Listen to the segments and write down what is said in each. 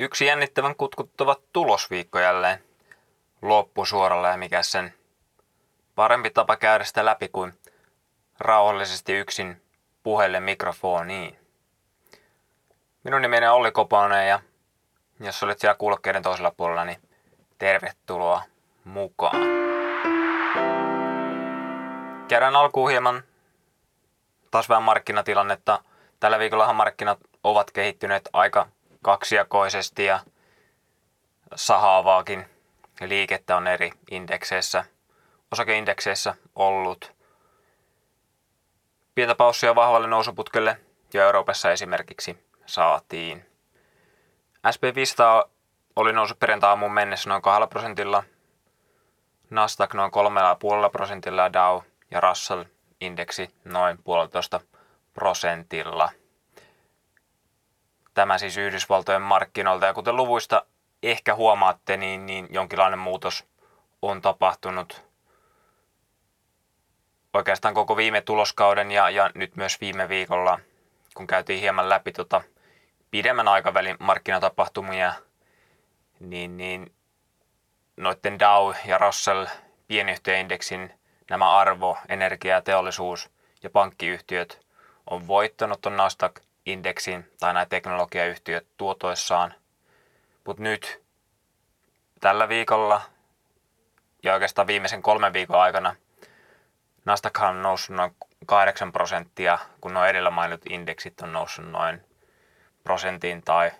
Yksi jännittävän kutkuttava tulosviikko jälleen loppusuoralla ja mikä sen parempi tapa käydä sitä läpi kuin rauhallisesti yksin puhelle mikrofoniin. Minun nimeni on Olli Koponen ja jos olet siellä kuulokkeiden toisella puolella, niin tervetuloa mukaan. Käydään alkuun hieman taas vähän markkinatilannetta. Tällä viikollahan markkinat ovat kehittyneet aika kaksijakoisesti ja sahaavaakin liikettä on eri indekseissä, osakeindekseissä ollut. Pientä paussia vahvalle nousuputkelle jo Euroopassa esimerkiksi saatiin. SP500 oli noussut perjantai mennessä noin 2 prosentilla, Nasdaq noin 3,5 prosentilla ja Dow ja Russell-indeksi noin puolitoista prosentilla. Tämä siis Yhdysvaltojen markkinoilta. Ja kuten luvuista ehkä huomaatte, niin, niin jonkinlainen muutos on tapahtunut oikeastaan koko viime tuloskauden ja, ja nyt myös viime viikolla, kun käytiin hieman läpi tota pidemmän aikavälin markkinatapahtumia, niin, niin noiden Dow ja Russell pienyhtiöindeksin nämä arvo, energia, teollisuus ja pankkiyhtiöt on voittanut tuon Nasdaq-indeksin tai nämä teknologiayhtiöt tuotoissaan. Mutta nyt tällä viikolla ja oikeastaan viimeisen kolmen viikon aikana Nasdaq on noussut noin 8 prosenttia, kun nuo edellä mainitut indeksit on noussut noin prosentin tai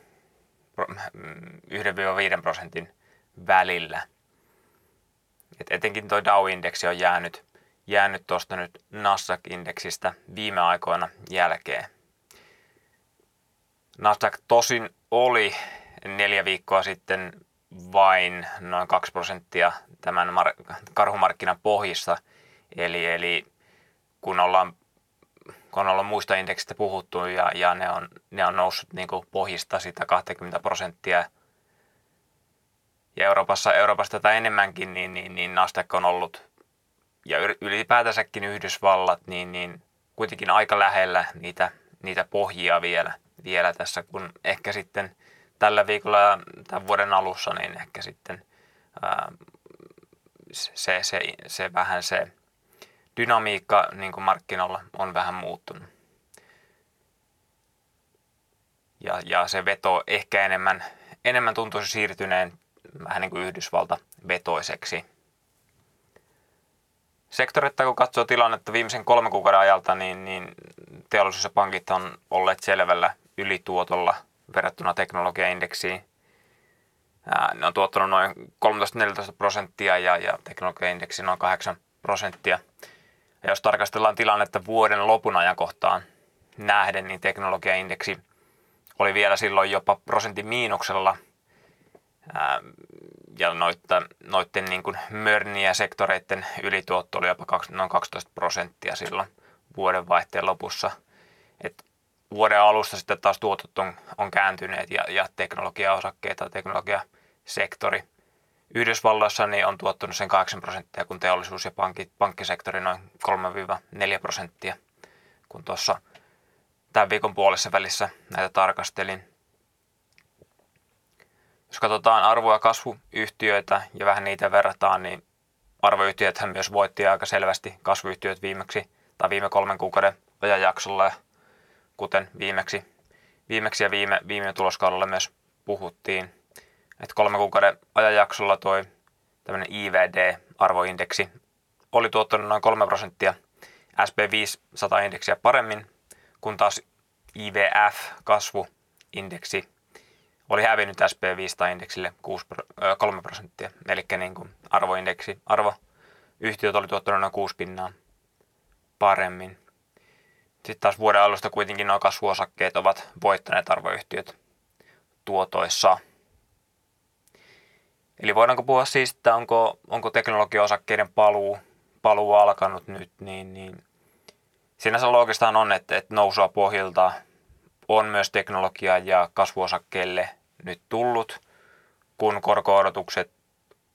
1-5 prosentin välillä. Et etenkin tuo Dow-indeksi on jäänyt, jäänyt tuosta nyt Nasdaq-indeksistä viime aikoina jälkeen. Nasdaq tosin oli neljä viikkoa sitten vain noin 2 prosenttia tämän mar- karhumarkkinan pohjissa. Eli, eli kun ollaan, kun ollaan muista indeksistä puhuttu ja, ja ne, on, ne on noussut niin kuin pohjista sitä 20 prosenttia ja Euroopassa, Euroopassa tätä enemmänkin, niin, niin, niin Nasdaq on ollut ja ylipäätänsäkin Yhdysvallat, niin, niin kuitenkin aika lähellä niitä, niitä pohjia vielä, vielä tässä, kun ehkä sitten – tällä viikolla ja tämän vuoden alussa, niin ehkä sitten ää, se, se, se vähän se dynamiikka niin kuin markkinoilla on vähän muuttunut. Ja, ja se veto ehkä enemmän, enemmän tuntuisi siirtyneen vähän niin kuin Yhdysvalta vetoiseksi. Sektorittain kun katsoo tilannetta viimeisen kolmen kuukauden ajalta, niin, niin teollisuus ja pankit on olleet selvällä ylituotolla – verrattuna teknologiaindeksiin. Ne on tuottanut noin 13-14 prosenttia ja, ja teknologiaindeksi noin 8 prosenttia. Ja jos tarkastellaan tilannetta vuoden lopun ajankohtaan nähden, niin teknologiaindeksi oli vielä silloin jopa prosentin miinuksella. Ja noitten, noitten niin kuin mörniä sektoreiden ylituotto oli jopa noin 12 prosenttia silloin vuoden vaihteen lopussa. Et vuoden alusta sitten taas tuotot on, on kääntyneet ja, ja teknologiaosakkeet tai teknologiasektori Yhdysvalloissa niin on tuottanut sen 8 prosenttia, kun teollisuus- ja pankki, pankkisektori noin 3-4 prosenttia, kun tuossa tämän viikon puolessa välissä näitä tarkastelin. Jos katsotaan arvo- ja kasvuyhtiöitä ja vähän niitä verrataan, niin arvoyhtiöthän myös voitti aika selvästi kasvuyhtiöt viimeksi tai viime kolmen kuukauden ajanjaksolla ja kuten viimeksi, viimeksi ja viime, viime tuloskaudella myös puhuttiin. Että kolme kuukauden ajanjaksolla toi tämmöinen IVD-arvoindeksi oli tuottanut noin 3 prosenttia SP500-indeksiä paremmin, kun taas IVF-kasvuindeksi oli hävinnyt SP500-indeksille 6, 3 prosenttia. Eli niin kuin arvoindeksi, arvoyhtiöt oli tuottanut noin 6 pinnaa paremmin. Sitten taas vuoden alusta kuitenkin nuo kasvuosakkeet ovat voittaneet arvoyhtiöt tuotoissa. Eli voidaanko puhua siis, että onko, onko teknologiaosakkeiden paluu, paluu alkanut nyt, niin, niin sinänsä loogista on, että, että nousua pohjilta on myös teknologia- ja kasvuosakkeille nyt tullut, kun korko-odotukset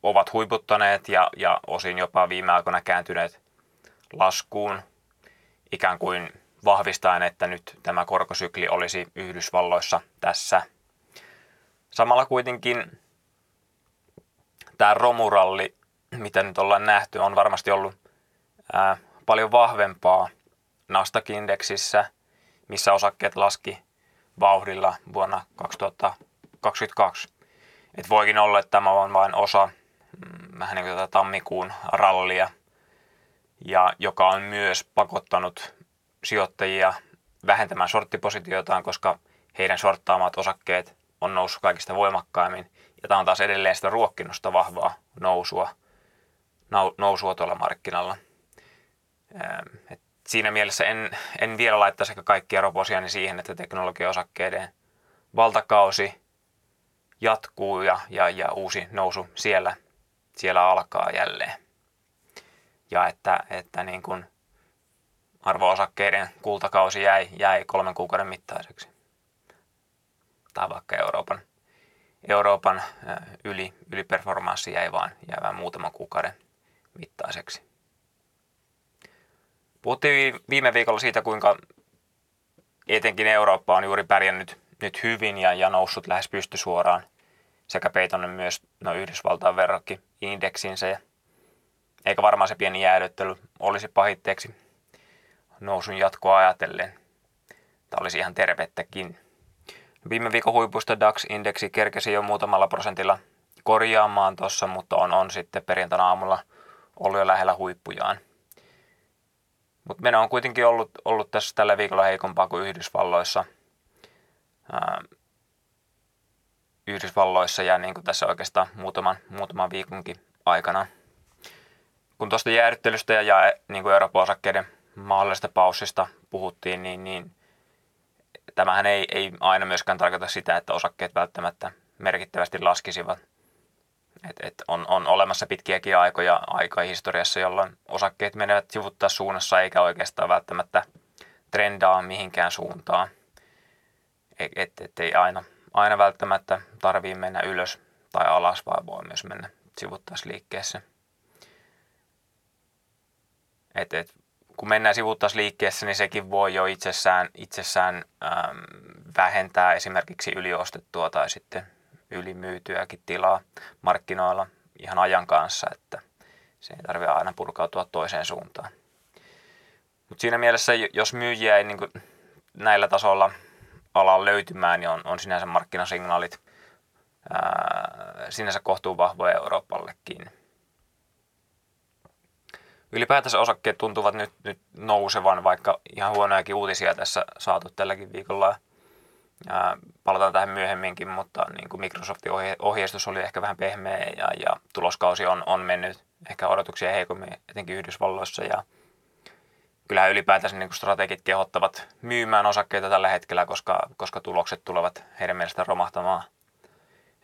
ovat huiputtaneet ja, ja osin jopa viime aikoina kääntyneet laskuun, ikään kuin vahvistaen, että nyt tämä korkosykli olisi Yhdysvalloissa tässä. Samalla kuitenkin tämä romuralli, mitä nyt ollaan nähty, on varmasti ollut ää, paljon vahvempaa Nasdaq-indeksissä, missä osakkeet laski vauhdilla vuonna 2022. Et voikin olla, että tämä on vain osa mm, vähän niin kuin tätä tammikuun rallia, ja joka on myös pakottanut sijoittajia vähentämään sorttipositioitaan, koska heidän sorttaamat osakkeet on noussut kaikista voimakkaimmin. Ja tämä on taas edelleen sitä ruokkinnosta vahvaa nousua, nousua tuolla markkinalla. Et siinä mielessä en, en vielä laittaisi ehkä kaikkia roposiani siihen, että teknologiaosakkeiden valtakausi jatkuu ja, ja, ja uusi nousu siellä, siellä alkaa jälleen. Ja että, että niin kuin arvoosakkeiden kultakausi jäi, jäi kolmen kuukauden mittaiseksi. Tai vaikka Euroopan, Euroopan yli, yliperformanssi jäi vain, jäi vain muutaman kuukauden mittaiseksi. Puhuttiin viime viikolla siitä, kuinka etenkin Eurooppa on juuri pärjännyt nyt hyvin ja, ja noussut lähes pystysuoraan sekä peitonen myös no Yhdysvaltain verrokki indeksinsä. eikä varmaan se pieni jäädyttely olisi pahitteeksi nousun jatkoa ajatellen. Tämä olisi ihan tervettäkin. Viime viikon huipusta DAX-indeksi kerkesi jo muutamalla prosentilla korjaamaan tuossa, mutta on, on sitten perjantaina aamulla ollut jo lähellä huippujaan. Mutta meno on kuitenkin ollut, ollut tässä tällä viikolla heikompaa kuin Yhdysvalloissa. Ää, Yhdysvalloissa ja niin kuin tässä oikeastaan muutaman, muutaman viikonkin aikana. Kun tuosta jäädyttelystä ja, ja niin kuin Euroopan osakkeiden mahdollisesta paussista puhuttiin, niin, niin tämähän ei, ei aina myöskään tarkoita sitä, että osakkeet välttämättä merkittävästi laskisivat. Et, et on, on olemassa pitkiäkin aikoja aikaa historiassa, jolloin osakkeet menevät sivuttaa suunnassa eikä oikeastaan välttämättä trendaa mihinkään suuntaan. Et, et, et ei aina, aina välttämättä tarvii mennä ylös tai alas, vaan voi myös mennä sivuttaisliikkeessä. Et, et kun mennään sivuttaisliikkeessä, niin sekin voi jo itsessään, itsessään äm, vähentää esimerkiksi yliostettua tai sitten ylimyytyäkin tilaa markkinoilla ihan ajan kanssa, että se ei tarvitse aina purkautua toiseen suuntaan. Mutta siinä mielessä, jos myyjiä ei niin näillä tasolla ala löytymään, niin on, on sinänsä markkinasignaalit ää, sinänsä kohtuu vahvoja Euroopallekin. Ylipäätänsä osakkeet tuntuvat nyt, nyt nousevan, vaikka ihan huonojakin uutisia tässä saatu tälläkin viikolla. Ää, palataan tähän myöhemminkin, mutta niin kuin Microsoftin ohje, ohjeistus oli ehkä vähän pehmeä ja, ja tuloskausi on, on mennyt ehkä odotuksia heikommin, etenkin Yhdysvalloissa. Ja kyllähän ylipäätänsä niin kuin strategit kehottavat myymään osakkeita tällä hetkellä, koska, koska tulokset tulevat heidän mielestään romahtamaan.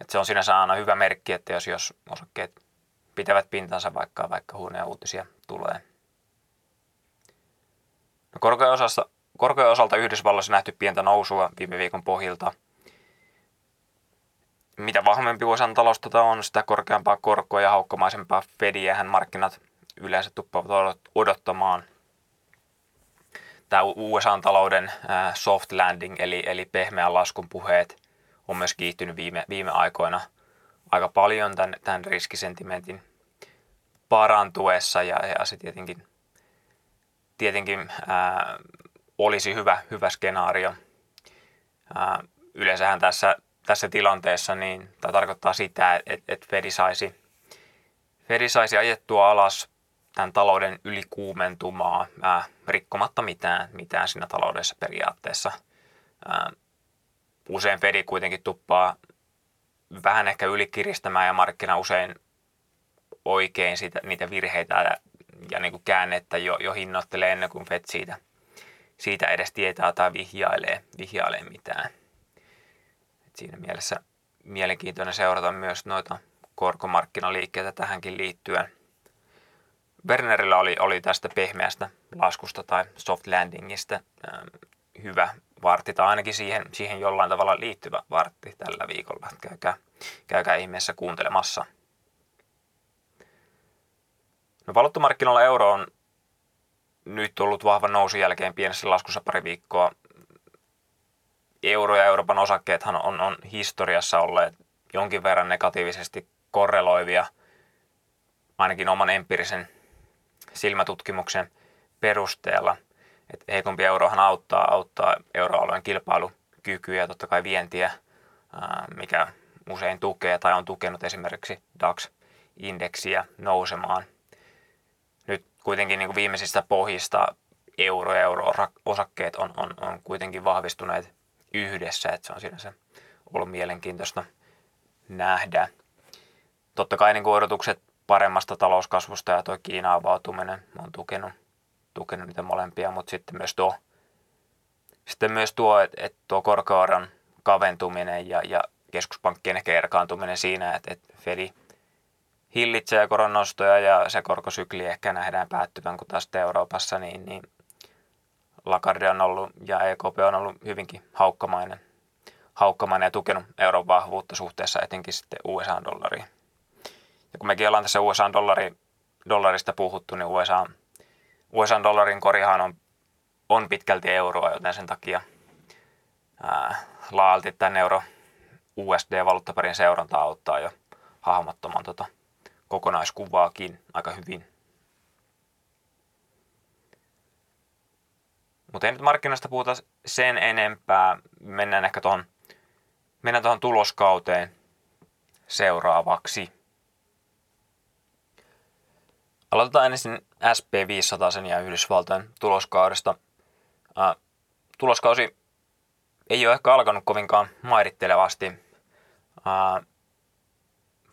Et se on sinänsä aina hyvä merkki, että jos, jos osakkeet pitävät pintansa, vaikka, vaikka huonoja uutisia tulee. No korkean, osassa, korkean osalta Yhdysvalloissa nähty pientä nousua viime viikon pohjilta. Mitä vahvempi USAn talous tota on, sitä korkeampaa korkoa ja haukkomaisempaa Fediähän markkinat yleensä tuppavat odottamaan. Tämä USAn talouden soft landing eli, eli pehmeän laskun puheet on myös kiihtynyt viime, viime aikoina aika paljon tämän, tämän riskisentimentin parantuessa ja, ja se tietenkin, tietenkin ää, olisi hyvä, hyvä skenaario. Ää, yleensähän tässä, tässä tilanteessa niin, tämä tarkoittaa sitä, että, että Fedi, saisi, Fedi saisi ajettua alas tämän talouden ylikuumentumaa ää, rikkomatta mitään, mitään siinä taloudessa periaatteessa. Ää, usein Fedi kuitenkin tuppaa vähän ehkä ylikiristämään ja markkina usein oikein sitä, niitä virheitä ja, niin kuin käännettä jo, jo hinnoittelee ennen kuin Fed siitä, siitä edes tietää tai vihjailee, vihjailee mitään. Et siinä mielessä mielenkiintoinen seurata myös noita korkomarkkinaliikkeitä tähänkin liittyen. Wernerillä oli, oli tästä pehmeästä laskusta tai soft landingista ähm, hyvä vartti, tai ainakin siihen, siihen jollain tavalla liittyvä vartti tällä viikolla. Käykää, käykää ihmeessä kuuntelemassa – No valuuttamarkkinoilla euro on nyt ollut vahvan nousun jälkeen pienessä laskussa pari viikkoa. euro ja Euroopan osakkeethan on, on historiassa olleet jonkin verran negatiivisesti korreloivia, ainakin oman empiirisen silmätutkimuksen perusteella. Et heikompi eurohan auttaa, auttaa euroalueen kilpailukykyä ja totta kai vientiä, mikä usein tukee tai on tukenut esimerkiksi DAX-indeksiä nousemaan. Kuitenkin niin kuin viimeisistä pohjista euro ja euro-osakkeet on, on, on kuitenkin vahvistuneet yhdessä, että se on siinä se ollut mielenkiintoista nähdä. Totta kai niin odotukset paremmasta talouskasvusta ja tuo Kiinan avautuminen on tukenut, tukenut niitä molempia, mutta sitten myös tuo, sitten myös tuo että, että tuo korkeaoron kaventuminen ja, ja keskuspankkien ehkä erkaantuminen siinä, että, että Fedi hillitsee koronnostoja ja se korkosykli ehkä nähdään päättyvän, kun taas Euroopassa, niin, niin Lagarde on ollut ja EKP on ollut hyvinkin haukkamainen, haukkamainen ja tukenut euron vahvuutta suhteessa etenkin sitten USA-dollariin. Ja kun mekin ollaan tässä USA-dollari, dollarista puhuttu, niin USA, USA-dollarin korihan on, on pitkälti euroa, joten sen takia ää, laalti tämän euro USD-valuuttaparin seuranta auttaa jo hahmottoman tota kokonaiskuvaakin aika hyvin. Mutta ei nyt markkinasta puhuta sen enempää. Mennään ehkä tuohon mennään tuohon tuloskauteen seuraavaksi. Aloitetaan ensin SP500 ja Yhdysvaltojen tuloskaudesta. Äh, tuloskausi ei ole ehkä alkanut kovinkaan mairittelevasti.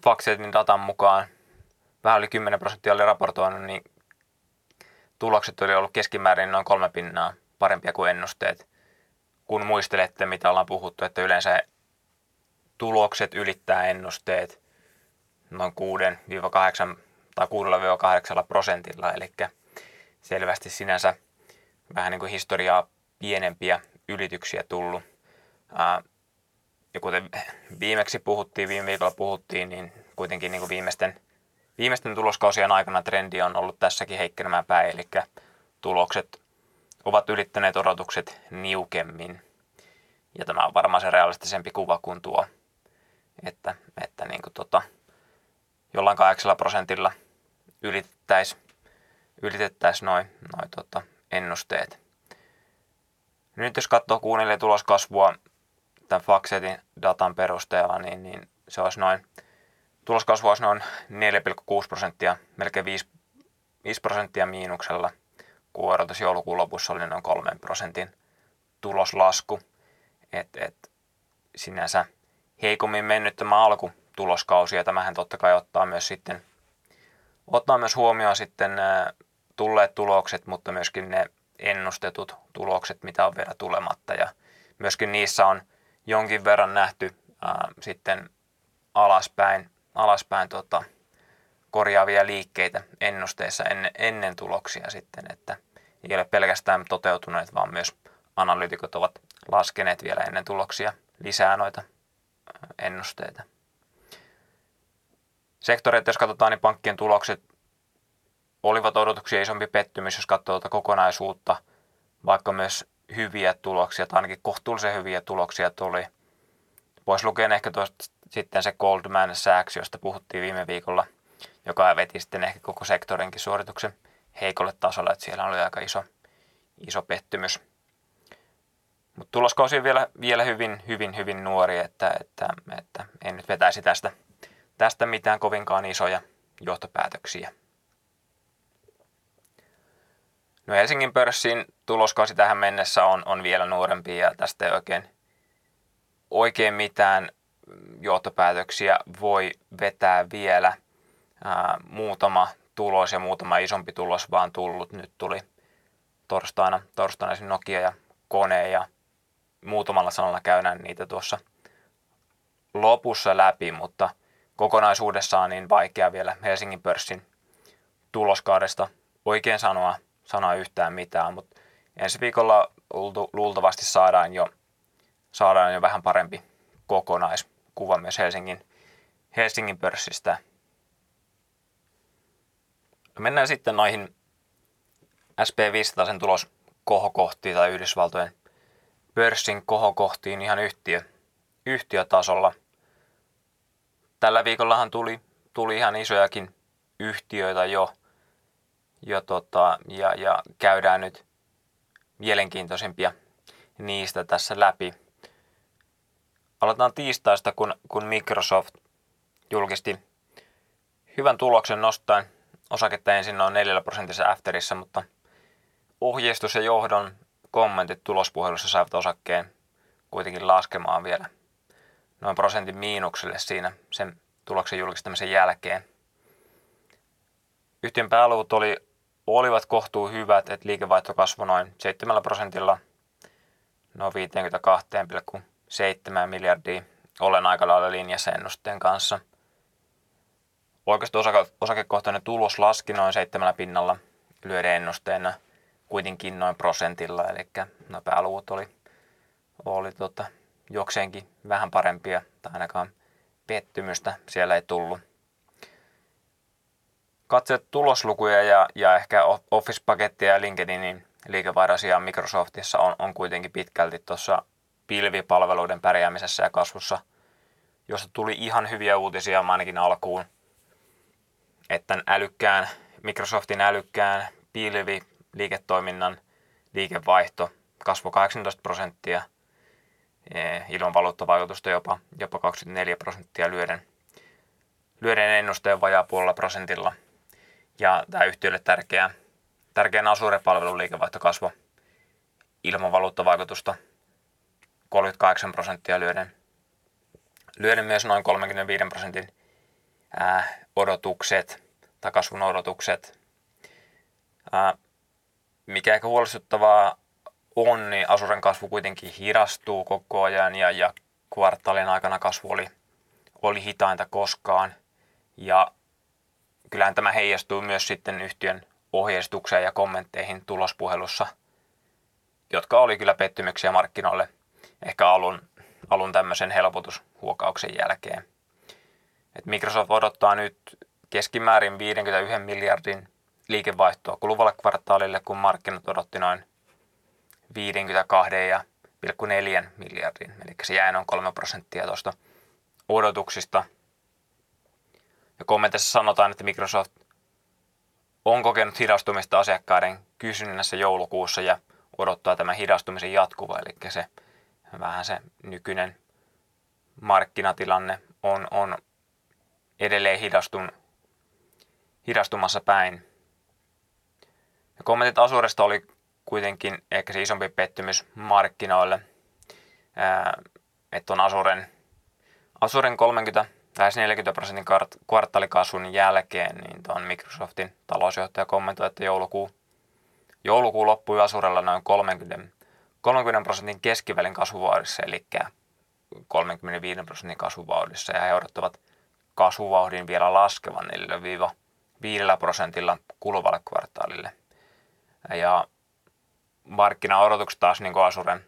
Faxetin datan mukaan vähän yli 10 prosenttia oli raportoinut, niin tulokset oli ollut keskimäärin noin kolme pinnaa parempia kuin ennusteet. Kun muistelette, mitä ollaan puhuttu, että yleensä tulokset ylittää ennusteet noin 6-8 tai 6-8 prosentilla, eli selvästi sinänsä vähän niin kuin historiaa pienempiä ylityksiä tullut. Ja kuten viimeksi puhuttiin, viime viikolla puhuttiin, niin kuitenkin niin kuin viimeisten, viimeisten tuloskausien aikana trendi on ollut tässäkin heikkenemään päin, eli tulokset ovat ylittäneet odotukset niukemmin. Ja tämä on varmaan se realistisempi kuva kuin tuo, että, että niin kuin tota, jollain 8 prosentilla ylitettäisiin ylitettäisi noin noi, tota, ennusteet. Nyt jos katsoo kuunnelijan tuloskasvua tämän Faxetin datan perusteella, niin, niin se olisi noin, tuloskasvu olisi noin 4,6 prosenttia, melkein 5, 5 prosenttia miinuksella – kun odotus joulukuun lopussa oli noin 3 prosentin tuloslasku. Et, et sinänsä heikommin mennyt tämä alkutuloskausi ja tämähän totta kai ottaa myös sitten ottaa myös huomioon sitten tulleet tulokset, mutta myöskin ne ennustetut tulokset, mitä on vielä tulematta ja myöskin niissä on jonkin verran nähty ää, sitten alaspäin, alaspäin tota, korjaavia liikkeitä ennusteissa ennen, ennen tuloksia sitten, että ei ole pelkästään toteutuneet, vaan myös analyytikot ovat laskeneet vielä ennen tuloksia lisää noita ennusteita. Sektoreita, jos katsotaan, niin pankkien tulokset olivat odotuksia isompi pettymys, jos katsoo tuota kokonaisuutta, vaikka myös hyviä tuloksia, tai ainakin kohtuullisen hyviä tuloksia tuli. Pois lukien ehkä tuosta sitten se Goldman Sachs, josta puhuttiin viime viikolla, joka veti sitten ehkä koko sektorinkin suorituksen heikolle tasolle, että siellä oli aika iso, iso pettymys. Mutta tuloskausi on vielä, vielä hyvin, hyvin, hyvin nuori, että, että, että en nyt vetäisi tästä, tästä mitään kovinkaan isoja johtopäätöksiä. No Helsingin pörssin tuloskausi tähän mennessä on, on vielä nuorempi ja tästä ei oikein, oikein mitään johtopäätöksiä voi vetää vielä. Ää, muutama tulos ja muutama isompi tulos vaan tullut. Nyt tuli torstaina, torstaina Nokia ja Kone ja muutamalla sanalla käydään niitä tuossa lopussa läpi, mutta kokonaisuudessaan niin vaikea vielä Helsingin pörssin tuloskaudesta oikein sanoa, sanoa yhtään mitään, mutta ensi viikolla luultavasti saadaan jo, saadaan jo vähän parempi kokonaiskuva myös Helsingin, Helsingin pörssistä mennään sitten noihin SP500 sen tulos kohokohtiin tai Yhdysvaltojen pörssin kohokohtiin ihan yhtiö, yhtiötasolla. Tällä viikollahan tuli, tuli ihan isojakin yhtiöitä jo, jo tota, ja, ja käydään nyt mielenkiintoisimpia niistä tässä läpi. Aloitetaan tiistaista, kun, kun Microsoft julkisti hyvän tuloksen nostaen osaketta ensin noin 4 prosentissa afterissa, mutta ohjeistus ja johdon kommentit tulospuhelussa saivat osakkeen kuitenkin laskemaan vielä noin prosentin miinukselle siinä sen tuloksen julkistamisen jälkeen. Yhtiön pääluvut oli, olivat kohtuu hyvät, että liikevaihto kasvoi noin 7 prosentilla noin 52,7 miljardia. Olen aika lailla linjassa ennusteen kanssa. Oikeastaan osake, osakekohtainen tulos laski noin seitsemällä pinnalla lyöden ennusteena kuitenkin noin prosentilla, eli no pääluvut oli, oli tota, jokseenkin vähän parempia, tai ainakaan pettymystä siellä ei tullut. Katseet tuloslukuja ja, ja ehkä Office-pakettia ja LinkedInin liikevaihdosia Microsoftissa on, on kuitenkin pitkälti tuossa pilvipalveluiden pärjäämisessä ja kasvussa, josta tuli ihan hyviä uutisia ainakin alkuun, että älykkään, Microsoftin älykkään pilvi liiketoiminnan liikevaihto kasvoi 18 prosenttia, e, ilman valuuttavaikutusta jopa, jopa 24 prosenttia lyöden, lyöden ennusteen vajaa puolella prosentilla. Ja tämä yhtiölle tärkeä, tärkeän Azure-palvelun liikevaihto kasvoi ilman valuuttavaikutusta 38 prosenttia lyöden, lyöden myös noin 35 prosentin odotukset tai kasvun odotukset. Mikä ehkä huolestuttavaa on, niin Asuren kasvu kuitenkin hidastuu koko ajan ja, ja kvartaalin aikana kasvu oli, oli hitainta koskaan. Ja kyllähän tämä heijastuu myös sitten yhtiön ohjeistukseen ja kommentteihin tulospuhelussa, jotka oli kyllä pettymyksiä markkinoille ehkä alun, alun tämmöisen helpotushuokauksen jälkeen. Et Microsoft odottaa nyt keskimäärin 51 miljardin liikevaihtoa kuluvalle kvartaalille, kun markkinat odotti noin 52,4 miljardin. Eli se jäi noin 3 prosenttia tuosta odotuksista. Ja kommentissa sanotaan, että Microsoft on kokenut hidastumista asiakkaiden kysynnässä joulukuussa ja odottaa tämän hidastumisen jatkuva. Eli se vähän se nykyinen markkinatilanne on, on edelleen hidastun, hidastumassa päin. Ja kommentit Asuresta oli kuitenkin ehkä se isompi pettymys markkinoille, että on Asuren, Asuren 30 lähes 40 prosentin kvartaalikasvun jälkeen, niin tuon Microsoftin talousjohtaja kommentoi, että joulukuu, joulukuu loppui Asurella noin 30, 30 prosentin keskivälin kasvuvauhdissa, eli 35 prosentin kasvuvauhdissa, ja he odottavat kasvuvauhdin vielä laskevan 4-5 prosentilla kuluvalle kvartaalille – ja markkinaodotukset taas niin Asuren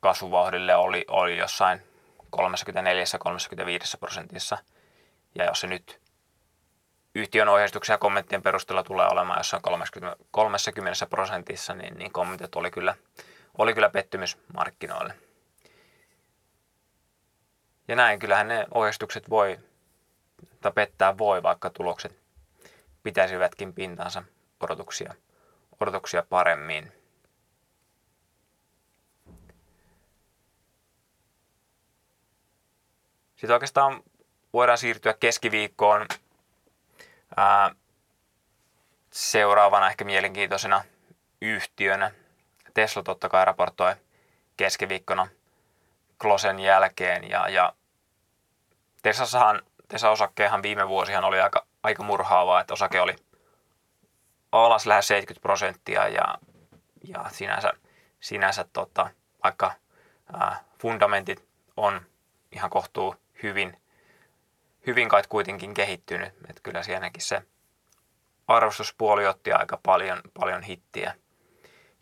kasvuvauhdille oli, oli jossain 34-35 prosentissa. Ja jos se nyt yhtiön ohjeistuksen ja kommenttien perusteella tulee olemaan jossain 30, 30 prosentissa, niin, niin kommentit oli kyllä, oli kyllä pettymys markkinoille. Ja näin kyllähän ne ohjeistukset voi, tai pettää voi, vaikka tulokset pitäisivätkin pintansa odotuksia odotuksia paremmin. Sitten oikeastaan voidaan siirtyä keskiviikkoon. Ää, seuraavana ehkä mielenkiintoisena yhtiönä. Tesla totta kai raportoi keskiviikkona Klosen jälkeen ja, ja Teslassahan, Tesla-osakkeenhan viime vuosihan oli aika, aika murhaavaa, että osake oli alas lähes 70 prosenttia ja, ja sinänsä, sinänsä tota, vaikka ää, fundamentit on ihan kohtuu hyvin, hyvin kai kuitenkin kehittynyt. Että kyllä sielläkin se arvostuspuoli otti aika paljon, paljon hittiä,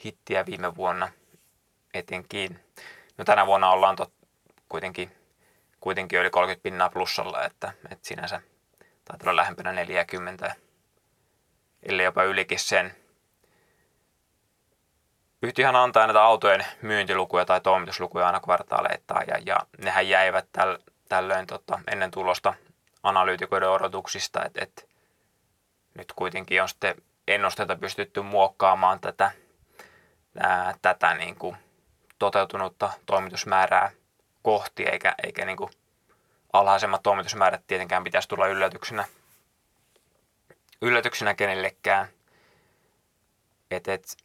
hittiä viime vuonna etenkin. No tänä vuonna ollaan tot, kuitenkin, kuitenkin yli 30 pinnaa plussalla, että, että sinänsä taitaa olla lähempänä 40 ellei jopa ylikin sen. yhtiöhän antaa näitä autojen myyntilukuja tai toimituslukuja aina kvartaaleittain ja, ja nehän jäivät täl, tällöin tota, ennen tulosta analyytikoiden odotuksista, että et, nyt kuitenkin on sitten ennusteita pystytty muokkaamaan tätä, ää, tätä niin kuin toteutunutta toimitusmäärää kohti, eikä, eikä niin kuin alhaisemmat toimitusmäärät tietenkään pitäisi tulla yllätyksenä, yllätyksenä kenellekään. Et, et,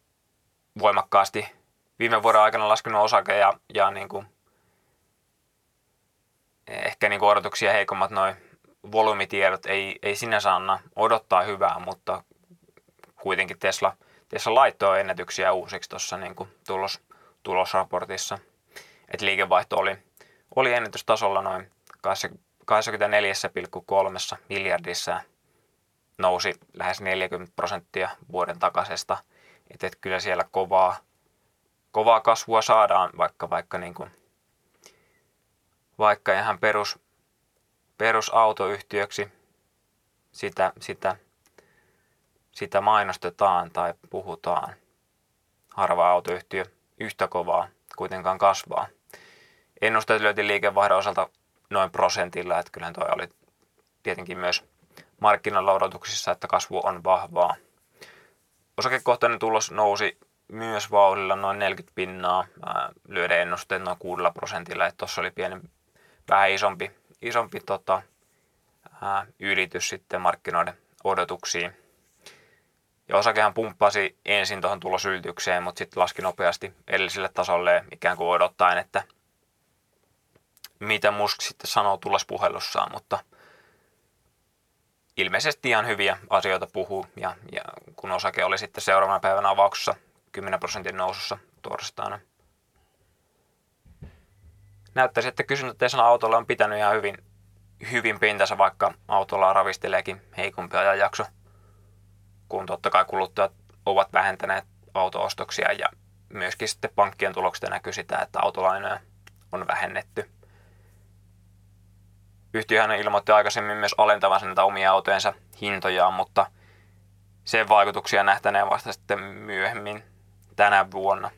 voimakkaasti viime vuoden aikana laskenut osake ja, ja niin kuin, ehkä niin kuin odotuksia heikommat noin volyymitiedot ei, ei sinänsä anna odottaa hyvää, mutta kuitenkin Tesla, Tesla laittoi ennätyksiä uusiksi tuossa niin tulos, tulosraportissa. Et liikevaihto oli, oli ennätystasolla noin 24,3 miljardissa nousi lähes 40 prosenttia vuoden takaisesta. Että et kyllä siellä kovaa, kovaa kasvua saadaan, vaikka, vaikka, niin kuin, vaikka ihan perus, perusautoyhtiöksi sitä, sitä, sitä mainostetaan tai puhutaan. Harva autoyhtiö yhtä kovaa kuitenkaan kasvaa. Ennusteet löytiin liikevaihdon osalta noin prosentilla, että kyllähän toi oli tietenkin myös markkinoilla odotuksissa, että kasvu on vahvaa. Osakekohtainen tulos nousi myös vauhdilla noin 40 pinnaa, lyöden ennusteet noin 6 prosentilla, että tuossa oli pieni, vähän isompi, isompi tota, ää, ylitys sitten markkinoiden odotuksiin. Ja osakehan pumppasi ensin tuohon tulosylitykseen, mutta sitten laski nopeasti edelliselle tasolle ikään kuin odottaen, että mitä Musk sitten sanoo tulospuhelussaan, mutta ilmeisesti ihan hyviä asioita puhuu. Ja, ja kun osake oli sitten seuraavana päivänä avauksessa 10 prosentin nousussa torstaina. Näyttäisi, että kysyntä Tesla autolla on pitänyt ihan hyvin, hyvin pintansa, vaikka autolla ravisteleekin heikompi ajanjakso, kun totta kai kuluttajat ovat vähentäneet autoostoksia ja myöskin sitten pankkien tuloksista näkyy sitä, että autolainoja on vähennetty. Yhtiöhän ilmoitti aikaisemmin myös alentavansa näitä omia autojensa hintojaan, mutta sen vaikutuksia nähtäneen vasta sitten myöhemmin tänä vuonna.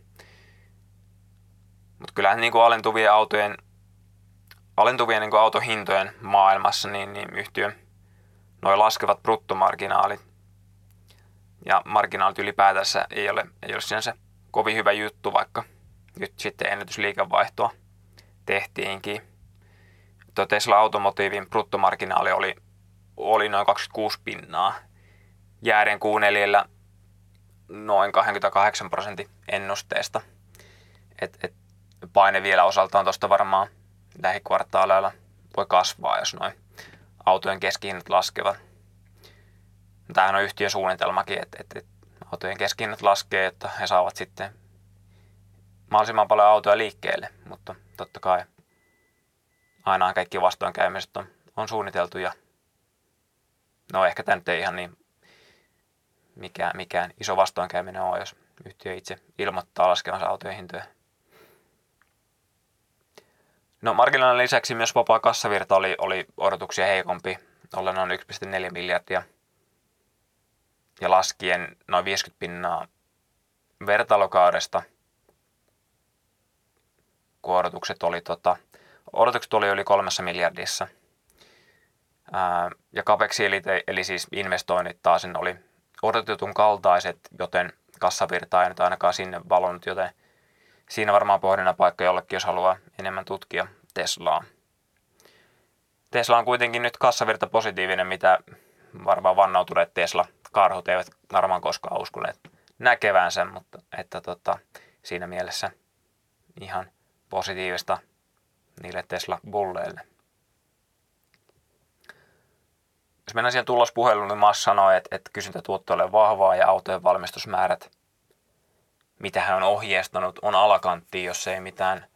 Mutta kyllähän niin kuin alentuvien autojen, alentuvien niin autohintojen maailmassa niin, niin yhtiön noin laskevat bruttomarginaalit ja marginaalit ylipäätänsä ei ole, ei ole sinänsä kovin hyvä juttu, vaikka nyt sitten ennätysliikevaihtoa tehtiinkin. Tuo Tesla Automotiivin bruttomarginaali oli, oli noin 26 pinnaa. Jääden Q4 noin 28 prosentin ennusteesta. Et, et paine vielä osaltaan tuosta varmaan lähikvartaaleilla voi kasvaa, jos noin autojen keskihinnat laskevat. Tämähän on yhtiön suunnitelmakin, että, että, että autojen keskihinnat laskee, että he saavat sitten mahdollisimman paljon autoja liikkeelle, mutta totta kai aina kaikki vastoinkäymiset on, on suunniteltu ja no ehkä tämä nyt ei ihan niin mikään, mikään iso vastoinkäyminen ole, jos yhtiö itse ilmoittaa laskevansa autojen hintoja. No marginaalin lisäksi myös vapaa kassavirta oli, oli odotuksia heikompi, ollen noin 1,4 miljardia ja laskien noin 50 pinnaa vertailukaudesta, kun odotukset oli, tota, odotukset oli yli kolmessa miljardissa. Ää, ja capex eli, eli siis investoinnit taas oli odotetun kaltaiset, joten kassavirta ei nyt ainakaan sinne valonnut, joten siinä varmaan pohdinnan paikka jollekin, jos haluaa enemmän tutkia Teslaa. Tesla on kuitenkin nyt kassavirta positiivinen, mitä varmaan vannautuneet Tesla-karhut eivät varmaan koskaan uskoneet näkevänsä, mutta että tota, siinä mielessä ihan positiivista niille Tesla-bulleille. Jos mennään siihen tulospuheluun, niin Mas sanoi, että, että kysyntätuotto on vahvaa ja autojen valmistusmäärät, mitä hän on ohjeistanut, on alakanttiin, jos ei mitään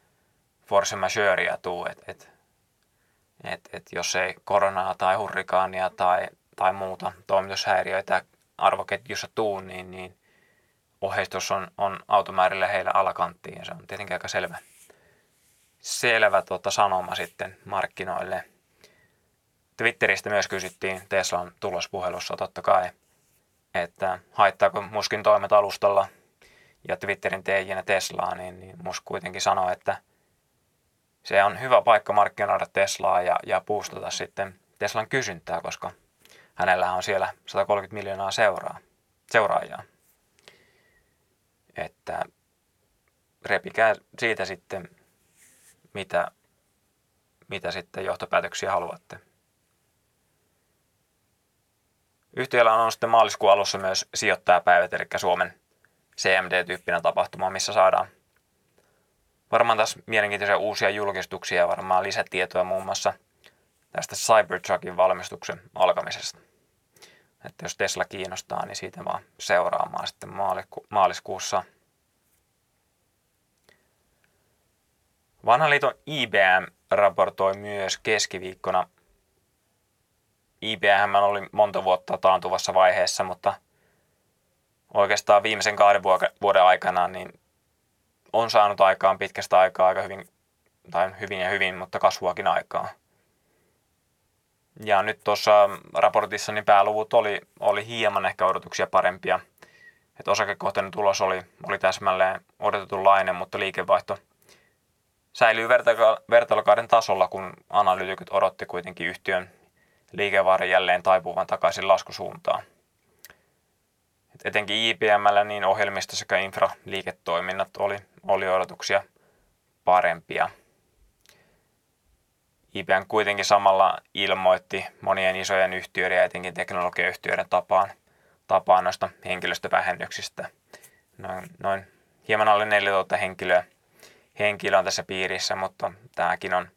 force majeurea tule. Että et, et, et jos ei koronaa tai hurrikaania tai, tai muuta toimitushäiriöitä arvoketjussa tuu, niin, niin ohjeistus on, on automäärillä heillä alakanttiin ja se on tietenkin aika selvä, selvä tuota sanoma sitten markkinoille – Twitteristä myös kysyttiin Teslan tulospuhelussa totta kai, että haittaako Muskin toimet alustalla ja Twitterin teijänä Teslaa, niin, niin musta kuitenkin sanoo, että se on hyvä paikka markkinoida Teslaa ja, ja boostata sitten Teslan kysyntää, koska hänellä on siellä 130 miljoonaa seuraa, seuraajaa. Että repikää siitä sitten, mitä, mitä sitten johtopäätöksiä haluatte. Yhtiöllä on sitten maaliskuun alussa myös sijoittajapäivät, eli Suomen CMD-tyyppinen tapahtuma, missä saadaan varmaan taas mielenkiintoisia uusia julkistuksia ja varmaan lisätietoa muun muassa tästä Cybertruckin valmistuksen alkamisesta. Että jos Tesla kiinnostaa, niin siitä vaan seuraamaan sitten maalisku- maaliskuussa. Vanha liiton IBM raportoi myös keskiviikkona. IBM oli monta vuotta taantuvassa vaiheessa, mutta oikeastaan viimeisen kahden vuoden aikana niin on saanut aikaan pitkästä aikaa aika hyvin, tai hyvin ja hyvin, mutta kasvuakin aikaa. Ja nyt tuossa raportissa niin pääluvut oli, oli hieman ehkä odotuksia parempia. Että osakekohtainen tulos oli, oli täsmälleen odotetunlainen, mutta liikevaihto säilyy vertailukauden tasolla, kun analyytikot odotti kuitenkin yhtiön liikevaihdon jälleen taipuvan takaisin laskusuuntaan. Et etenkin IPMllä niin ohjelmisto sekä infraliiketoiminnat oli, oli odotuksia parempia. IBM kuitenkin samalla ilmoitti monien isojen yhtiöiden ja etenkin teknologiayhtiöiden tapaan, tapaan noista henkilöstövähennyksistä. Noin, noin hieman alle 4000 henkilöä, henkilöä on tässä piirissä, mutta tämäkin on,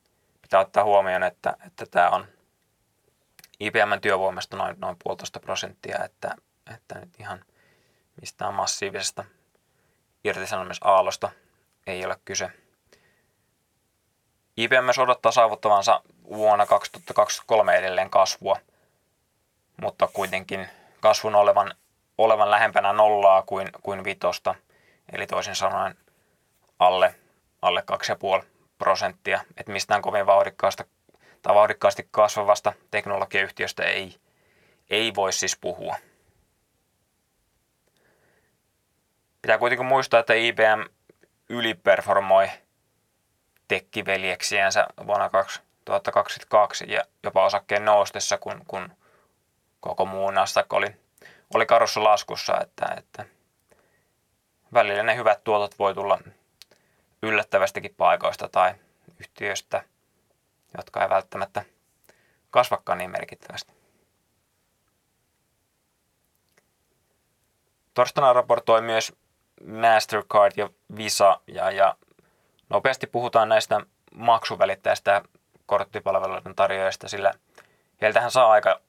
pitää ottaa huomioon, että, että tämä on IBM työvoimasta noin, noin puolitoista prosenttia, että, että nyt ihan mistään massiivisesta irtisanomisaallosta ei ole kyse. IBM myös odottaa saavuttavansa vuonna 2023 edelleen kasvua, mutta kuitenkin kasvun olevan, olevan lähempänä nollaa kuin, kuin vitosta, eli toisin sanoen alle, alle 2,5 prosenttia. Että mistään kovin vauhdikkaasta tai vauhdikkaasti kasvavasta teknologiayhtiöstä ei, ei voi siis puhua. Pitää kuitenkin muistaa, että IBM yliperformoi tekkiveljeksiänsä vuonna 2022 ja jopa osakkeen noustessa, kun, kun koko muu Nasdaq oli, oli karussa laskussa, että, että välillä ne hyvät tuotot voi tulla yllättävästikin paikoista tai yhtiöistä, jotka ei välttämättä kasvakaan niin merkittävästi. Torstaina raportoi myös Mastercard ja Visa ja, ja nopeasti puhutaan näistä maksuvälittäjistä ja korttipalveluiden tarjoajista, sillä heiltähän saa aika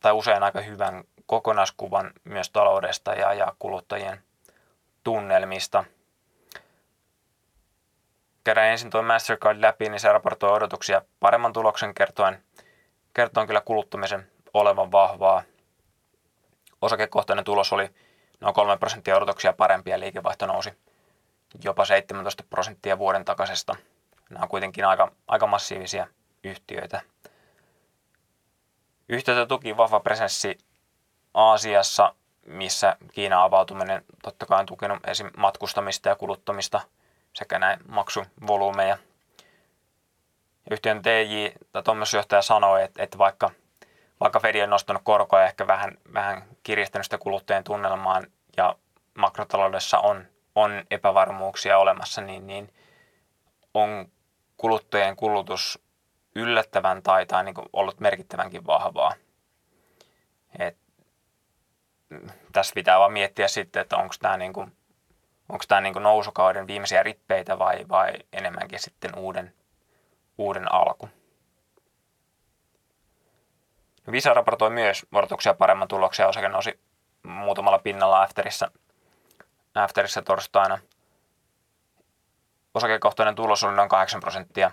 tai usein aika hyvän kokonaiskuvan myös taloudesta ja, ja kuluttajien tunnelmista. Käydään ensin tuo Mastercard läpi, niin se raportoi odotuksia paremman tuloksen kertoen, kertoen kyllä kuluttamisen olevan vahvaa. Osakekohtainen tulos oli noin 3 prosenttia odotuksia parempia ja liikevaihto nousi jopa 17 prosenttia vuoden takaisesta. Nämä on kuitenkin aika, aika massiivisia yhtiöitä. Yhtiötä tuki vahva presenssi Aasiassa, missä Kiinan avautuminen totta kai on tukenut esim. matkustamista ja kuluttamista sekä näin maksuvolyymeja. Yhtiön TJ tai toimitusjohtaja sanoi, että, että vaikka – vaikka Fed on nostanut korkoja ehkä vähän, vähän kiristänyt sitä kuluttajien tunnelmaan ja makrotaloudessa on, on epävarmuuksia olemassa, niin, niin on kuluttajien kulutus yllättävän tai, tai niin kuin ollut merkittävänkin vahvaa. Et, tässä pitää vaan miettiä sitten, että onko tämä niin kuin, onko tämä niin nousukauden viimeisiä rippeitä vai, vai enemmänkin sitten uuden, uuden alku. Visa raportoi myös odotuksia paremman tuloksia. Osake nousi muutamalla pinnalla afterissa, afterissa torstaina. Osakekohtainen tulos oli noin 8 prosenttia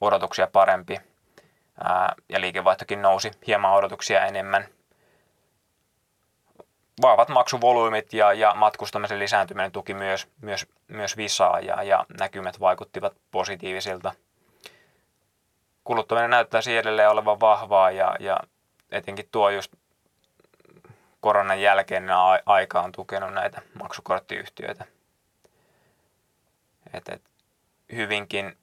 odotuksia parempi. Ja liikevaihtokin nousi hieman odotuksia enemmän. Vahvat maksuvolyymit ja, ja matkustamisen lisääntyminen tuki myös, myös, myös visaa ja, ja näkymät vaikuttivat positiivisilta – kuluttaminen näyttää edelleen olevan vahvaa ja, ja etenkin tuo just koronan jälkeinen aika on tukenut näitä maksukorttiyhtiöitä. Et, et hyvinkin,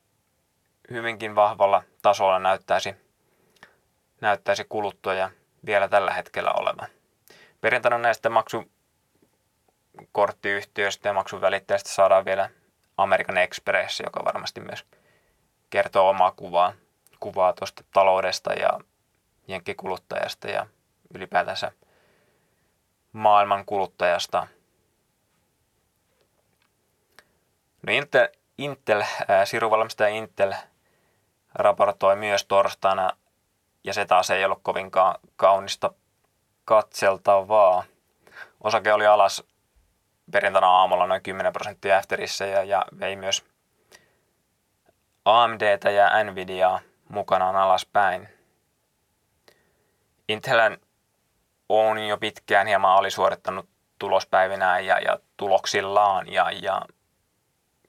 hyvinkin vahvalla tasolla näyttäisi, näyttäisi kuluttaja vielä tällä hetkellä olevan. Perjantaina näistä maksukorttiyhtiöistä ja maksun välittäjistä saadaan vielä American Express, joka varmasti myös kertoo omaa kuvaa, kuvaa tuosta taloudesta ja jenkkikuluttajasta ja ylipäätänsä maailman kuluttajasta. No Intel, Intel äh, siruvalmistaja Intel raportoi myös torstaina, ja se taas ei ollut kovinkaan kaunista katseltavaa. Osake oli alas perjantaina aamulla noin 10 prosenttia afterissä ja, ja vei myös AMDtä ja Nvidiaa mukanaan alaspäin. Intel on jo pitkään hieman alisuorittanut tulospäivinään ja, ja tuloksillaan ja, ja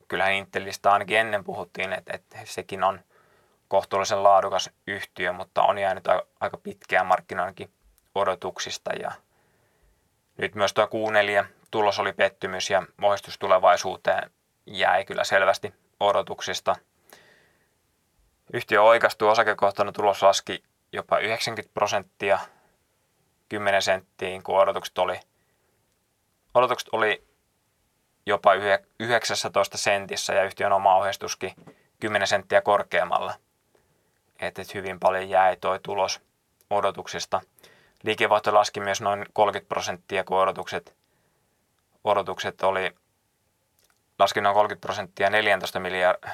kyllähän Intelistä ainakin ennen puhuttiin, että, että sekin on kohtuullisen laadukas yhtiö, mutta on jäänyt aika pitkään markkinoinkin odotuksista ja nyt myös tuo Q4 tulos oli pettymys ja muistus tulevaisuuteen jäi kyllä selvästi odotuksista. Yhtiö oikastui, osakekohtainen tulos laski jopa 90 prosenttia 10 senttiin, kun odotukset oli, odotukset oli jopa 19 sentissä ja yhtiön oma ohjeistuskin 10 senttiä korkeammalla. Että et hyvin paljon jäi toi tulos odotuksista. Liikevaihto laski myös noin 30 prosenttia, kun odotukset, odotukset oli laski noin 30 prosenttia 14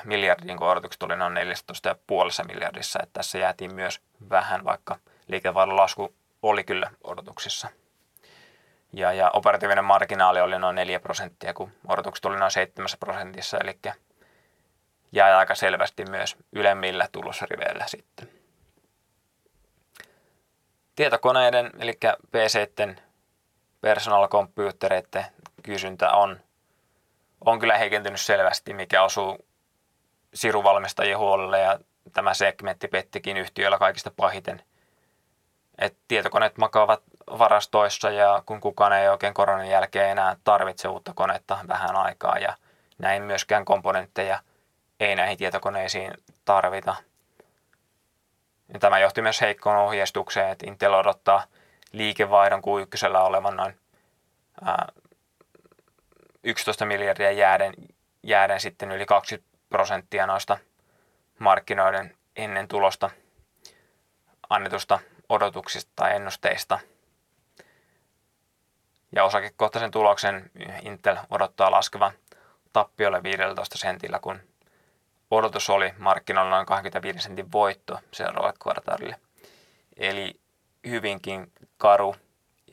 miljardiin, kun odotukset oli noin 14,5 miljardissa. Että tässä jäätiin myös vähän, vaikka liikevaihdon lasku oli kyllä odotuksissa. Ja, ja operatiivinen marginaali oli noin 4 prosenttia, kun odotukset oli noin 7 prosentissa, eli jäi aika selvästi myös ylemmillä tulosriveillä sitten. Tietokoneiden, eli PC-tten, personal computereiden kysyntä on, on kyllä heikentynyt selvästi, mikä osuu siruvalmistajien huolelle ja tämä segmentti pettikin yhtiöllä kaikista pahiten. Et tietokoneet makaavat varastoissa ja kun kukaan ei oikein koronan jälkeen enää tarvitse uutta konetta vähän aikaa ja näin myöskään komponentteja ei näihin tietokoneisiin tarvita. Ja tämä johti myös heikkoon ohjeistukseen, että Intel odottaa liikevaihdon Q1 olevan noin ää, 11 miljardia jääden, jääden sitten yli 20 prosenttia noista markkinoiden ennen tulosta annetusta odotuksista tai ennusteista. Ja osakekohtaisen tuloksen Intel odottaa laskevan tappiolle 15 sentillä, kun odotus oli markkinoilla noin 25 sentin voitto seuraavalle kvartaalille. Eli hyvinkin karu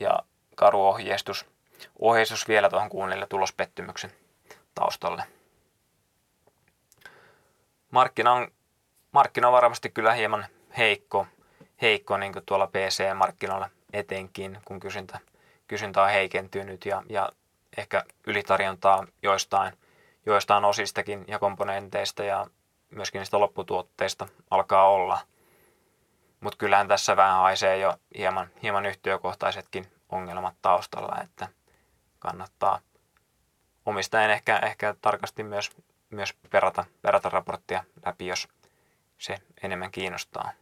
ja karu ohjeistus, ohjeistus vielä tuohon kuunnelle tulospettymyksen taustalle. Markkina on, markkina on varmasti kyllä hieman heikko, heikko niin tuolla PC-markkinoilla etenkin, kun kysyntä, kysyntä on heikentynyt ja, ja ehkä ylitarjontaa joistain, joistain osistakin ja komponenteista ja myöskin niistä lopputuotteista alkaa olla. Mutta kyllähän tässä vähän haisee jo hieman, hieman yhtiökohtaisetkin ongelmat taustalla, että kannattaa omistajan ehkä, ehkä tarkasti myös, myös perata, perata raporttia läpi, jos se enemmän kiinnostaa.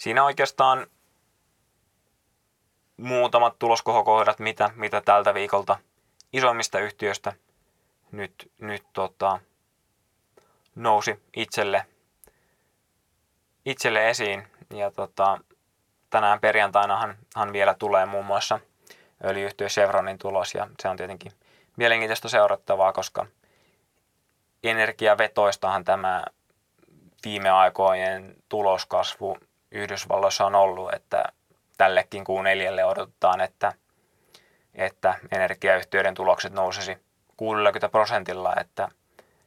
Siinä oikeastaan muutamat tuloskohokohdat, mitä, mitä tältä viikolta isoimmista yhtiöistä nyt, nyt tota, nousi itselle, itselle esiin. Ja tota, tänään perjantainahan hän vielä tulee muun muassa öljyyhtiö Chevronin tulos ja se on tietenkin mielenkiintoista seurattavaa, koska energiavetoistahan tämä viime aikojen tuloskasvu Yhdysvalloissa on ollut, että tällekin kuun neljälle odotetaan, että, että energiayhtiöiden tulokset nousisi 60 prosentilla, että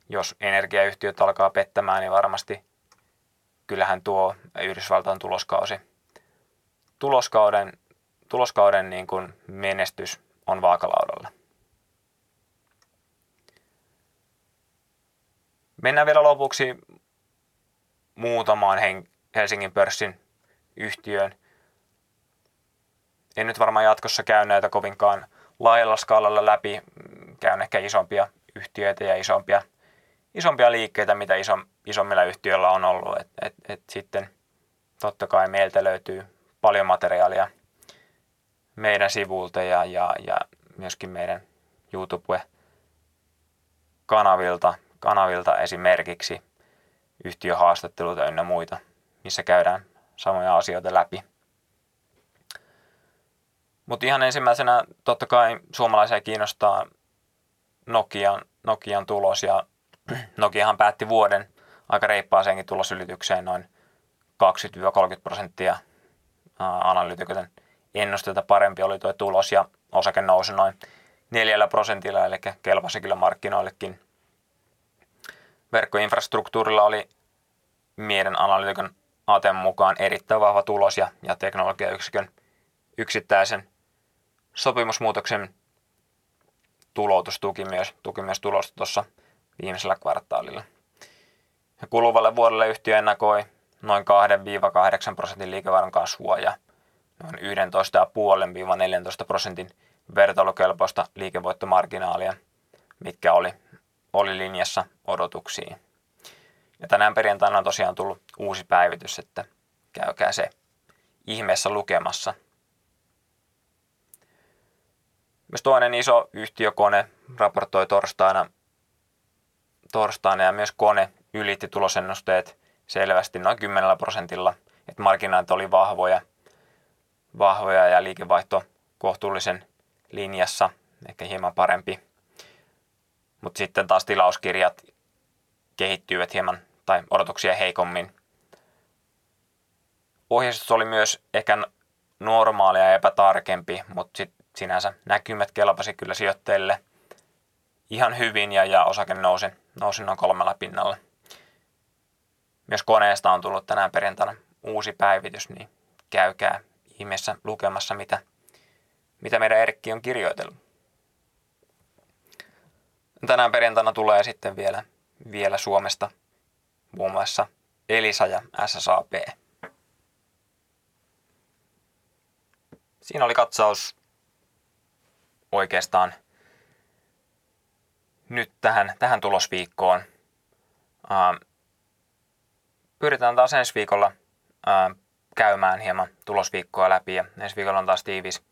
jos energiayhtiöt alkaa pettämään, niin varmasti kyllähän tuo Yhdysvaltain tuloskausi, tuloskauden, tuloskauden niin kuin menestys on vaakalaudalla. Mennään vielä lopuksi muutamaan Helsingin pörssin yhtiöön. en nyt varmaan jatkossa käy näitä kovinkaan laajalla skaalalla läpi. Käyn ehkä isompia yhtiöitä ja isompia, isompia liikkeitä, mitä iso, isommilla yhtiöillä on ollut. Et, et, et sitten totta kai meiltä löytyy paljon materiaalia meidän sivulta ja, ja, ja myöskin meidän YouTube-kanavilta kanavilta esimerkiksi yhtiöhaastatteluita ynnä muita, missä käydään samoja asioita läpi. Mutta ihan ensimmäisenä totta kai suomalaisia kiinnostaa Nokian, Nokian tulos ja Nokiahan päätti vuoden aika reippaaseenkin tulosylitykseen noin 20-30 prosenttia analyytikoiden ennusteita parempi oli tuo tulos ja osake nousi noin neljällä prosentilla, eli kelpasi kyllä markkinoillekin. Verkkoinfrastruktuurilla oli meidän analyytikon Aten mukaan erittäin vahva tulos ja, ja teknologiayksikön yksittäisen sopimusmuutoksen tuloutus tuki myös, tuki myös tulosta tuossa viimeisellä kvartaalilla. Ja kuluvalle vuodelle yhtiö ennakoi noin 2-8 prosentin liikevaihdon kasvua ja noin 11,5-14 prosentin vertailukelpoista liikevoittomarginaalia, mitkä oli, oli linjassa odotuksiin. Ja tänään perjantaina on tosiaan tullut uusi päivitys, että käykää se ihmeessä lukemassa. Myös toinen iso yhtiökone raportoi torstaina, torstaina ja myös kone ylitti tulosennusteet selvästi noin 10 prosentilla, että markkinat oli vahvoja, vahvoja ja liikevaihto kohtuullisen linjassa, ehkä hieman parempi. Mutta sitten taas tilauskirjat kehittyivät hieman tai odotuksia heikommin. Ohjeistus oli myös ehkä normaalia ja epätarkempi, mutta sit sinänsä näkymät kelpasi kyllä sijoitteille ihan hyvin ja, ja osake nousi, nousi noin kolmella pinnalla. Myös koneesta on tullut tänään perjantaina uusi päivitys, niin käykää ihmeessä lukemassa, mitä, mitä meidän Erkki on kirjoitellut. Tänään perjantaina tulee sitten vielä, vielä Suomesta muun muassa Elisa ja SSAP. Siinä oli katsaus oikeastaan nyt tähän, tähän tulosviikkoon. pyritään taas ensi viikolla käymään hieman tulosviikkoa läpi ja ensi viikolla on taas tiivis,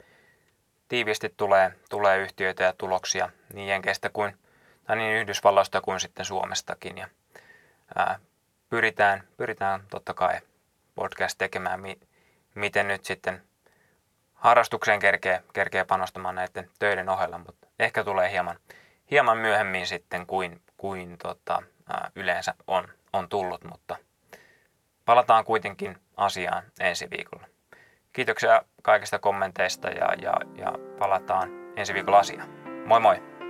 tiivisti tulee, tulee yhtiöitä ja tuloksia niin Jenkeistä kuin tai niin Yhdysvalloista kuin sitten Suomestakin. Ja, pyritään, pyritään totta kai podcast tekemään, mi, miten nyt sitten harrastukseen kerkee, kerkee panostamaan näiden töiden ohella, mutta ehkä tulee hieman, hieman myöhemmin sitten kuin, kuin tota, ää, yleensä on, on tullut, mutta palataan kuitenkin asiaan ensi viikolla. Kiitoksia kaikista kommenteista ja, ja, ja palataan ensi viikolla asiaan. Moi moi!